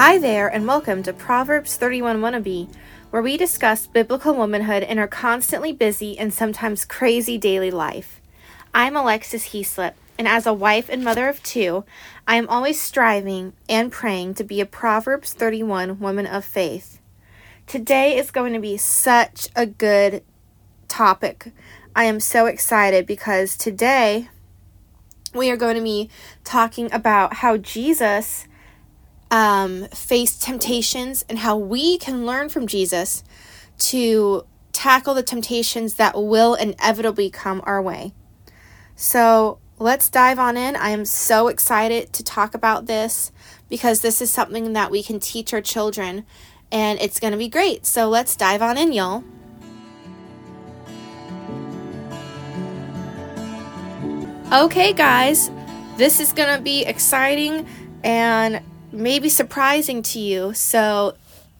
Hi there, and welcome to Proverbs 31 Wannabe, where we discuss biblical womanhood in our constantly busy and sometimes crazy daily life. I'm Alexis Heaslip, and as a wife and mother of two, I am always striving and praying to be a Proverbs 31 woman of faith. Today is going to be such a good topic. I am so excited because today we are going to be talking about how Jesus um, face temptations and how we can learn from Jesus to tackle the temptations that will inevitably come our way. So let's dive on in. I am so excited to talk about this because this is something that we can teach our children and it's going to be great. So let's dive on in, y'all. Okay, guys, this is going to be exciting and maybe surprising to you. So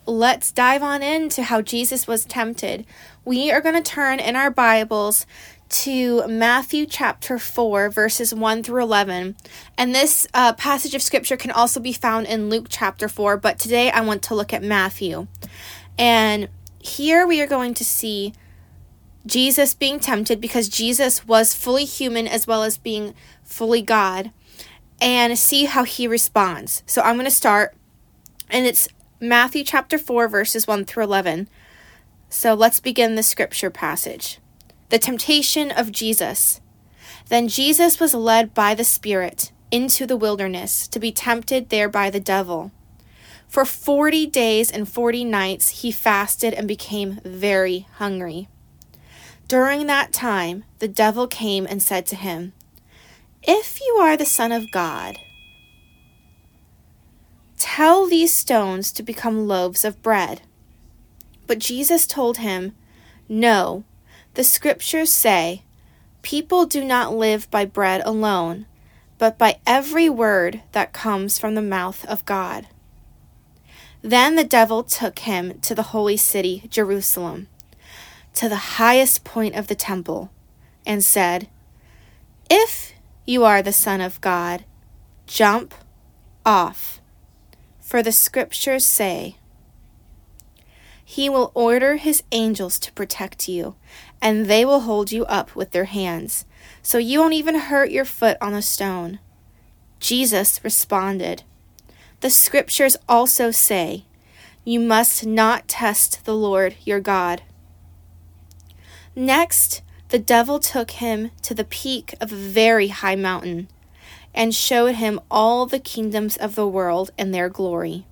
let's dive on into how Jesus was tempted. We are going to turn in our Bibles to Matthew chapter 4, verses 1 through 11. And this uh, passage of scripture can also be found in Luke chapter 4, but today I want to look at Matthew. And here we are going to see Jesus being tempted because Jesus was fully human as well as being fully God and see how he responds. So I'm going to start, and it's Matthew chapter 4, verses 1 through 11. So let's begin the scripture passage. The temptation of Jesus. Then Jesus was led by the Spirit into the wilderness to be tempted there by the devil. For forty days and forty nights he fasted and became very hungry. During that time, the devil came and said to him, if you are the Son of God, tell these stones to become loaves of bread. But Jesus told him, No, the scriptures say, People do not live by bread alone, but by every word that comes from the mouth of God. Then the devil took him to the holy city, Jerusalem, to the highest point of the temple, and said, If you are the Son of God. Jump off. For the scriptures say, He will order His angels to protect you, and they will hold you up with their hands, so you won't even hurt your foot on the stone. Jesus responded, The scriptures also say, You must not test the Lord your God. Next, the devil took him to the peak of a very high mountain and showed him all the kingdoms of the world and their glory.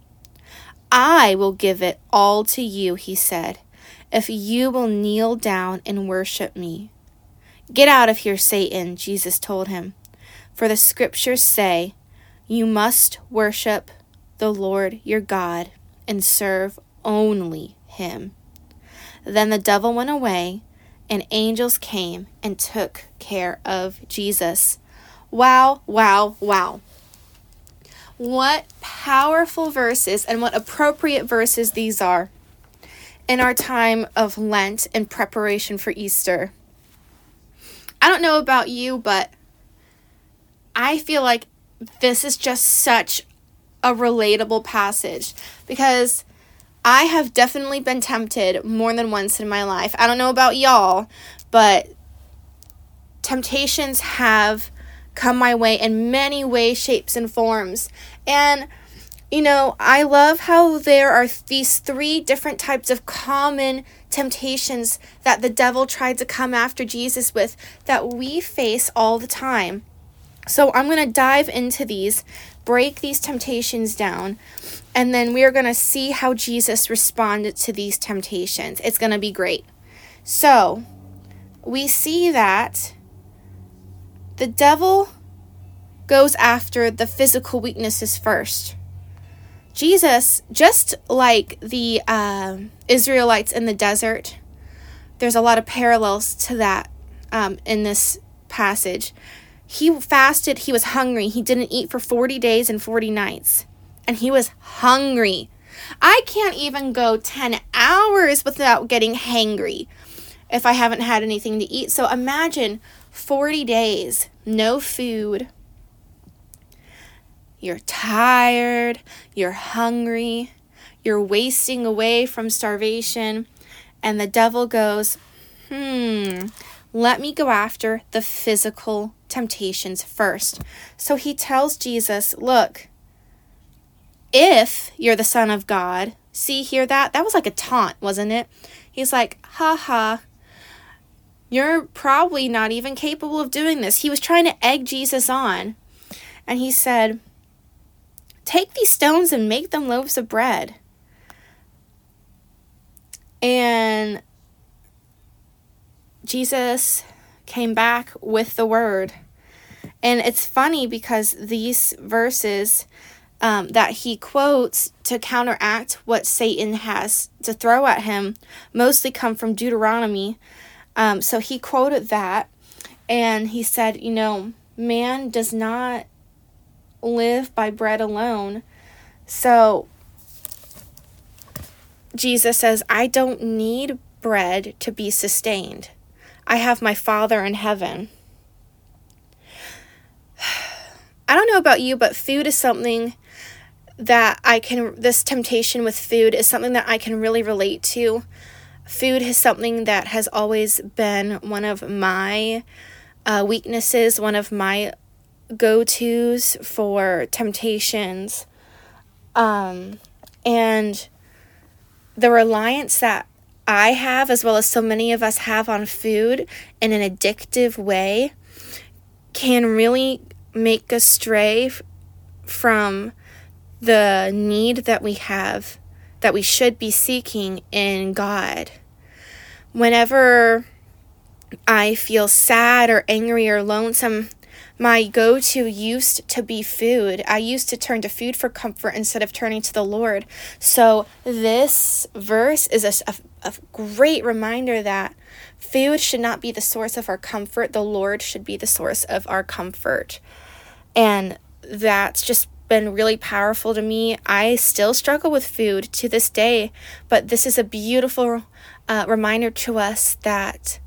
I will give it all to you, he said, if you will kneel down and worship me. Get out of here, Satan, Jesus told him, for the scriptures say, You must worship the Lord your God and serve only him. Then the devil went away and angels came and took care of Jesus. Wow, wow, wow. What powerful verses and what appropriate verses these are in our time of Lent and preparation for Easter. I don't know about you, but I feel like this is just such a relatable passage because I have definitely been tempted more than once in my life. I don't know about y'all, but temptations have come my way in many ways, shapes, and forms. And, you know, I love how there are these three different types of common temptations that the devil tried to come after Jesus with that we face all the time. So I'm going to dive into these, break these temptations down, and then we are going to see how Jesus responded to these temptations. It's going to be great. So, we see that the devil goes after the physical weaknesses first. Jesus, just like the uh, Israelites in the desert, there's a lot of parallels to that um, in this passage. He fasted, he was hungry, he didn't eat for 40 days and 40 nights, and he was hungry. I can't even go 10 hours without getting hangry if I haven't had anything to eat. So imagine 40 days, no food. you're tired, you're hungry, you're wasting away from starvation, and the devil goes, hmm, let me go after the physical temptations first. So he tells Jesus, look, if you're the Son of God, see, hear that? That was like a taunt, wasn't it? He's like, ha ha, you're probably not even capable of doing this. He was trying to egg Jesus on. And he said, Take these stones and make them loaves of bread. And Jesus came back with the word. And it's funny because these verses um, that he quotes to counteract what Satan has to throw at him mostly come from Deuteronomy. Um, so he quoted that and he said, You know, man does not live by bread alone. So Jesus says, I don't need bread to be sustained. I have my Father in heaven. I don't know about you, but food is something that I can, this temptation with food is something that I can really relate to. Food is something that has always been one of my uh, weaknesses, one of my go tos for temptations. Um, and the reliance that I have, as well as so many of us have on food in an addictive way, can really make us stray from the need that we have, that we should be seeking in God. Whenever I feel sad or angry or lonesome, my go to used to be food. I used to turn to food for comfort instead of turning to the Lord. So, this verse is a, a, a, great reminder that food should not be the source of our comfort, the Lord should be the source of our comfort. And that's just been really powerful to me. I still struggle with food to this day, but this is a beautiful uh, reminder to us that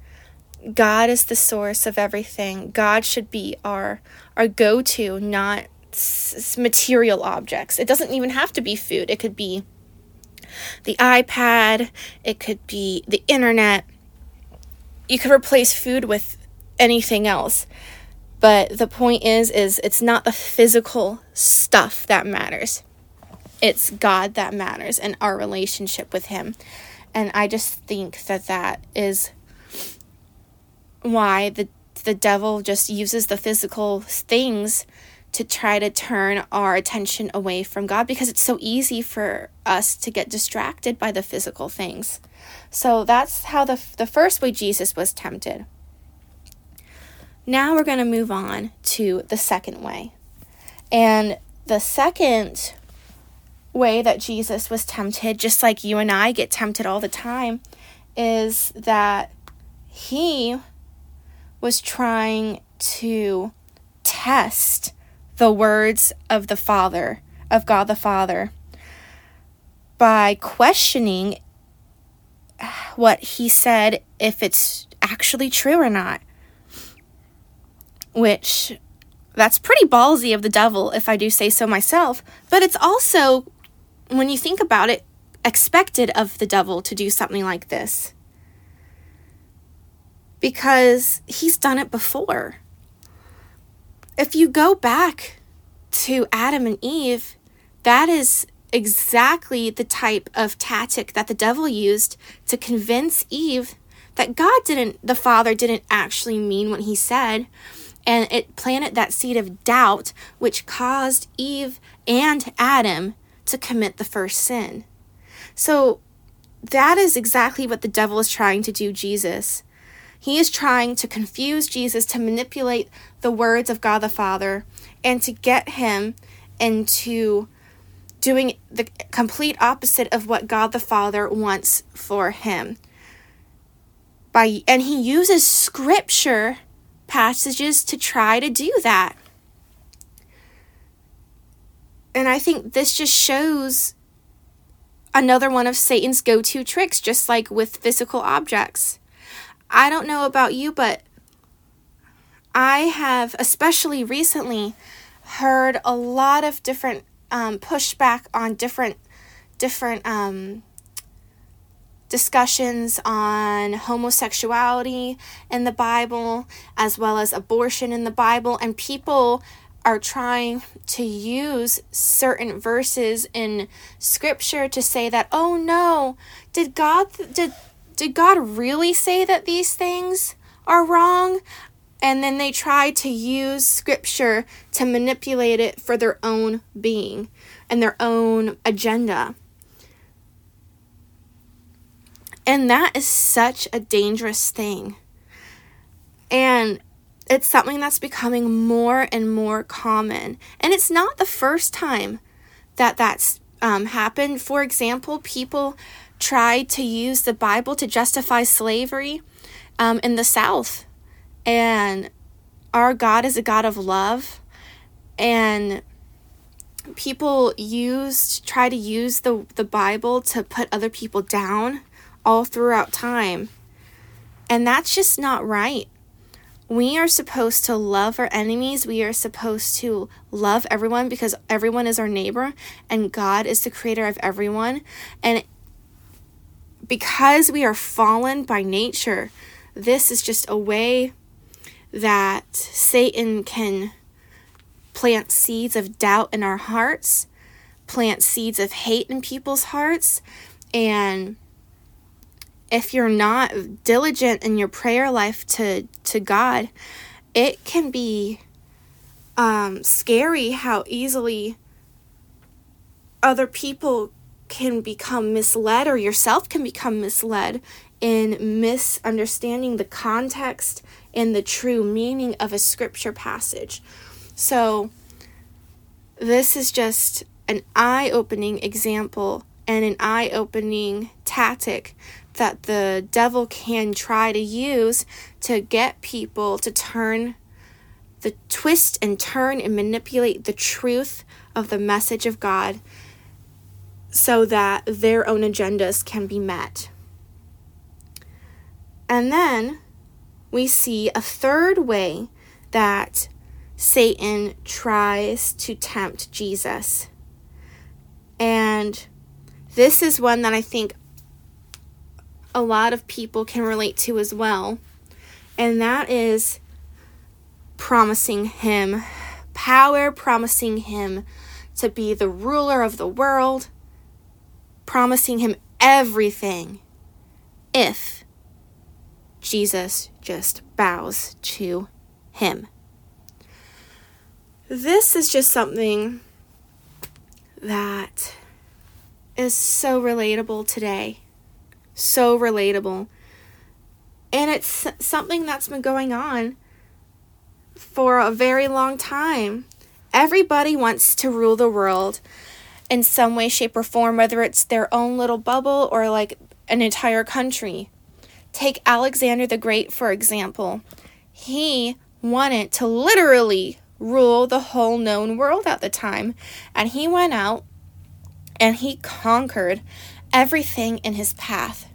God is the source of everything. God should be our our go-to, not s- material objects. It doesn't even have to be food. It could be the iPad, it could be the internet. You could replace food with anything else. But the point is is it's not the physical stuff that matters. It's God that matters and our relationship with him. And I just think that that is why the the devil just uses the physical things to try to turn our attention away from God because it's so easy for us to get distracted by the physical things. So that's how the the first way Jesus was tempted. Now we're going to move on to the second way. And the second way that Jesus was tempted, just like you and I get tempted all the time, is that he was trying to test the words of the Father, of God the Father, by questioning what he said, if it's actually true or not. Which, that's pretty ballsy of the devil, if I do say so myself, but it's also, when you think about it, expected of the devil to do something like this because he's done it before. If you go back to Adam and Eve, that is exactly the type of tactic that the devil used to convince Eve that God didn't, the Father didn't actually mean what he said. And it planted that seed of doubt, which caused Eve and Adam to commit the first sin. So that is exactly what the devil is trying to do, Jesus. He is trying to confuse Jesus, to manipulate the words of God the Father, and to get him into doing the complete opposite of what God the Father wants for him. By and he uses scripture passages to try to do that. And I think this just shows another one of Satan's go to tricks, just like with physical objects. I don't know about you, but I have, especially recently, heard a lot of different um, pushback on different different um, discussions on homosexuality in the Bible, as well as abortion in the Bible, and people are trying to use certain verses in scripture to say that oh no. Did god did did god really say that these things are wrong and then they try to use scripture to manipulate it for their own being and their own agenda and that is such a dangerous thing and it's something that's becoming more and more common. And it's not the first time that that's um, happened. For example, people tried to use the Bible to justify slavery um, in the South. And our God is a God of love. And people used, try to use the, the Bible to put other people down all throughout time. And that's just not right we are supposed to love our enemies. We are supposed to love everyone because everyone is our neighbor and God is the creator of everyone. And because we are fallen by nature, this is just a way that Satan can plant seeds of doubt in our hearts, plant seeds of hate in people's hearts, and if you're not diligent in your prayer life to to God, it can be um, scary how easily other people can become misled or yourself can become misled in misunderstanding the context and the true meaning of a scripture passage. So, this is just an eye opening example and an eye opening tactic that the devil can try to use to get people to turn the twist and turn and manipulate the truth of the message of God so that their own agendas can be met. And then we see a third way that Satan tries to tempt Jesus. And this is one that I think a lot of people can relate to as well. And that is promising him power, promising him to be the ruler of the world, promising him everything if Jesus just bows to him. This is just something that is so relatable today so relatable. And it's something that's been going on for a very long time. Everybody wants to rule the world in some way, shape, or form, whether it's their own little bubble or like an entire country. Take Alexander the Great, for example. He wanted to literally rule the whole known world at the time. And he went out and he conquered everything in his path.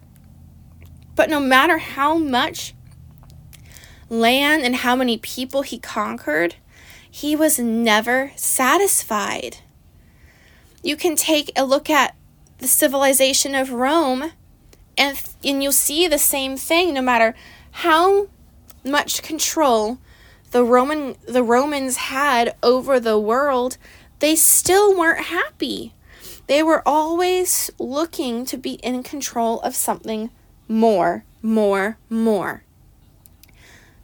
But no matter how much land and how many people he conquered, he was never satisfied. You can take a look at the civilization of Rome and and you'll see the same thing no matter how much control the Roman the Romans had over the world, they still weren't happy. They were always looking to be in control of something more, more, more.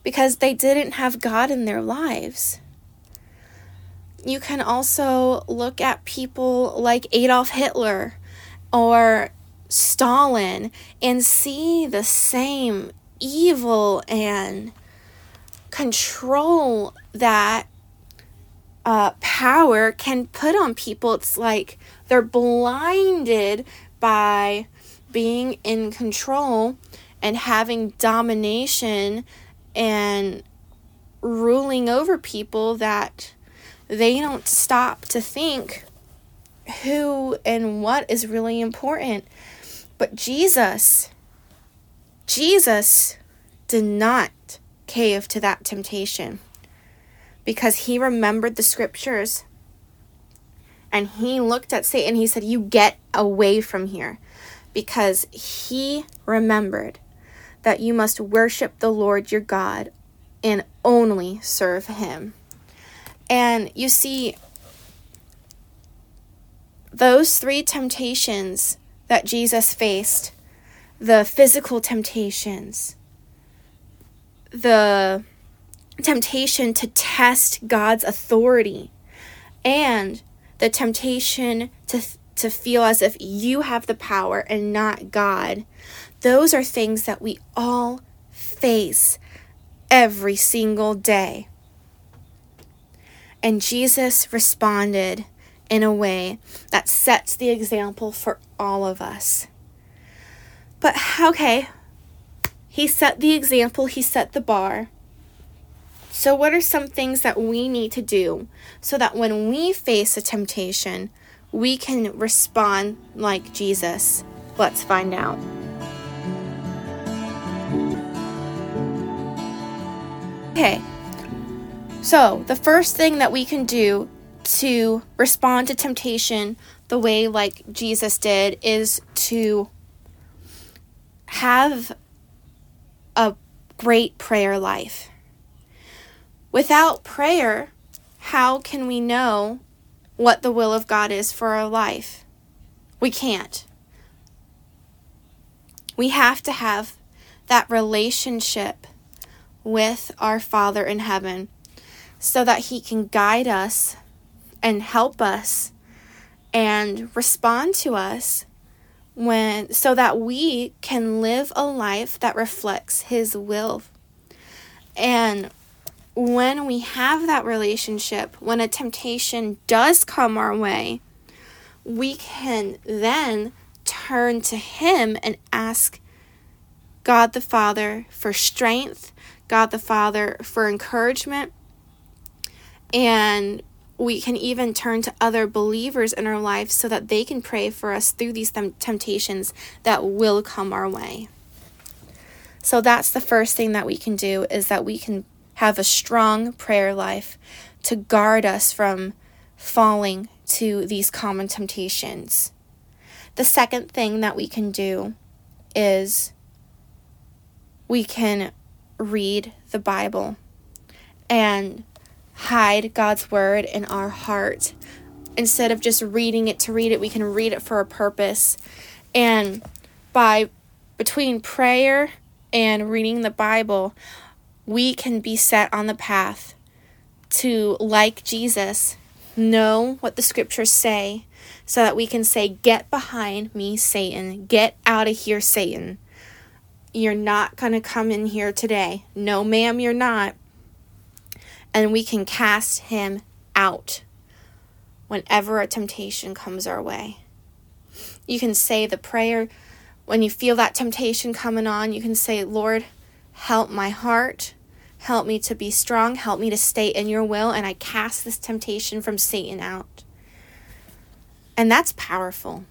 Because they didn't have God in their lives. You can also look at people like Adolf Hitler or Stalin and see the same evil and control that uh, power can put on people. It's like they're blinded by being in control and having domination and ruling over people that they don't stop to think who and what is really important. But Jesus, Jesus did not cave to that temptation. because he remembered the scriptures and he looked at Satan. He said, You get away from here because he remembered that you must worship the Lord your God and only serve him. And you see, those three temptations that Jesus faced the physical temptations, the temptation to test God's authority, and the temptation to, to feel as if you have the power and not God. Those are things that we all face every single day. And Jesus responded in a way that sets the example for all of us. But okay, he set the example, he set the bar. So, what are some things that we need to do so that when we face a temptation, we can respond like Jesus? Let's find out. Okay, so the first thing that we can do to respond to temptation the way like Jesus did is to have a great prayer life. Without prayer, how can we know what the will of God is for our life? We can't. We have to have that relationship with our Father in heaven so that He can guide us and help us and respond to us when so that we can live a life that reflects his will. And when we have that relationship, when a temptation does come our way, we can then turn to Him and ask God the Father for strength, God the Father for encouragement, and we can even turn to other believers in our life so that they can pray for us through these temptations that will come our way. So that's the first thing that we can do is that we can have a strong prayer life to guard us from falling to these common temptations. The second thing that we can do is we can read the Bible and hide God's word in our heart. Instead of just reading it to read it, we can read it for a purpose. And by between prayer and reading the Bible, we can be set on the path to, like Jesus, know what the scriptures say so that we can say, Get behind me, Satan. Get out of here, Satan. You're not going to come in here today. No, ma'am, you're not. And we can cast him out whenever a temptation comes our way. You can say the prayer when you feel that temptation coming on. You can say, Lord, Help my heart. Help me to be strong. Help me to stay in your will. And I cast this temptation from Satan out. And that's powerful.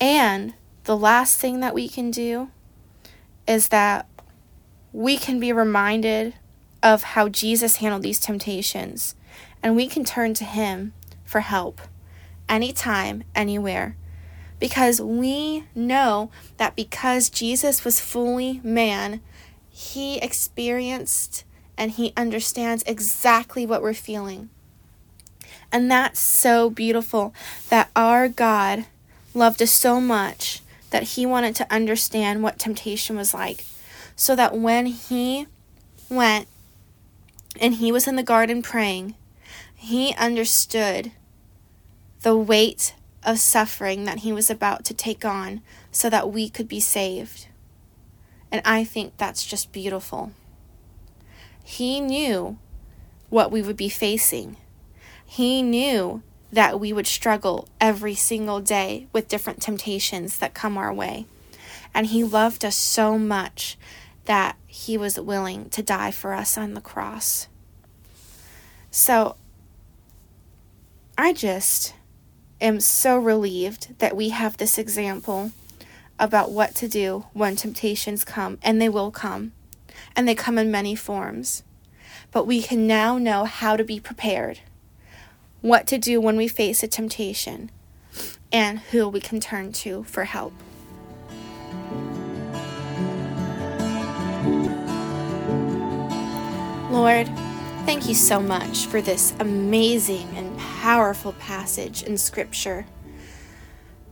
And the last thing that we can do is that we can be reminded of how Jesus handled these temptations. And we can turn to Him for help anytime, anywhere. Because we know that because Jesus was fully man, he experienced and He understands exactly what we're feeling. And that's so beautiful that our God loved us so much that He wanted to understand what temptation was like. So that when He went and He was in the garden praying, He understood the weight of suffering that He was about to take on so that we could be saved. And I think that's just beautiful. He knew what we would be facing. He knew that we would struggle every single day with different temptations that come our way. And He loved us so much that He was willing to die for us on the cross. So I just am so relieved that we have this example about what to do when temptations come, and they will come, and they come in many forms. but we can now know how to be prepared, what to do when we face a temptation, and who we can turn to for help. Lord, thank you so much for this amazing and powerful passage in Scripture,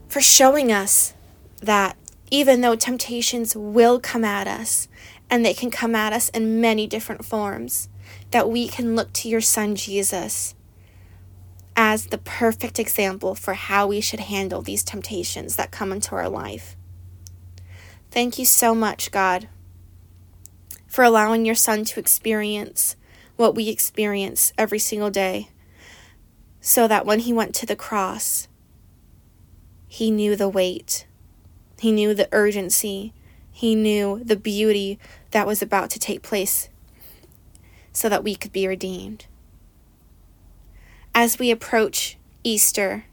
for showing us that even though temptations will come at us, and they can come at us in many different forms, that we can look to your Son Jesus as the perfect example for how we should handle these temptations that come into our life. Thank you so much, God, for allowing your Son to experience what we experience every single day, so that when he went to the cross, he knew the weight, he knew the urgency, he knew the beauty that was about to take place so that we could be redeemed. As we approach Easter,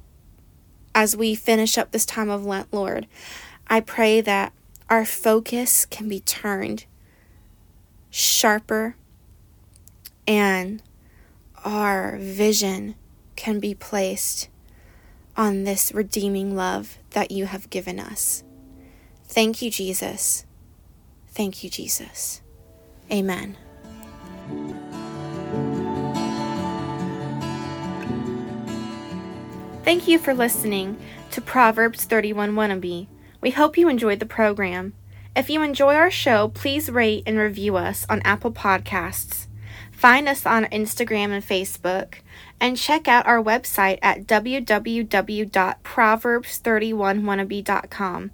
as we finish up this time of Lent, Lord, I pray that our focus can be turned sharper and our vision can be placed on this redeeming love that you have given us. Thank you, Jesus. Thank you, Jesus. Amen. Thank you for listening to Proverbs 31 Wannabe. We hope you enjoyed the program. If you enjoy our show, please rate and review us on Apple Podcasts. Find us on Instagram and Facebook, and check out our website at www.proverbs31wannabe.com.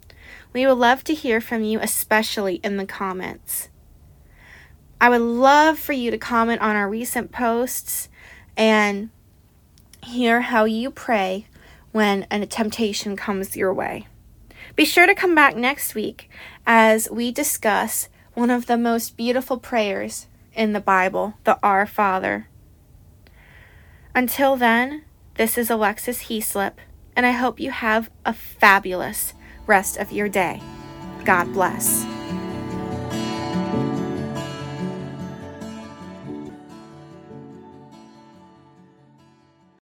We would love to hear from you, especially in the comments. I would love for you to comment on our recent posts and hear how you pray when a temptation comes your way. Be sure to come back next week as we discuss one of the most beautiful prayers in the Bible, the Our Father. Until then, this is Alexis Heaslip, and I hope you have a fabulous rest of your day. God bless.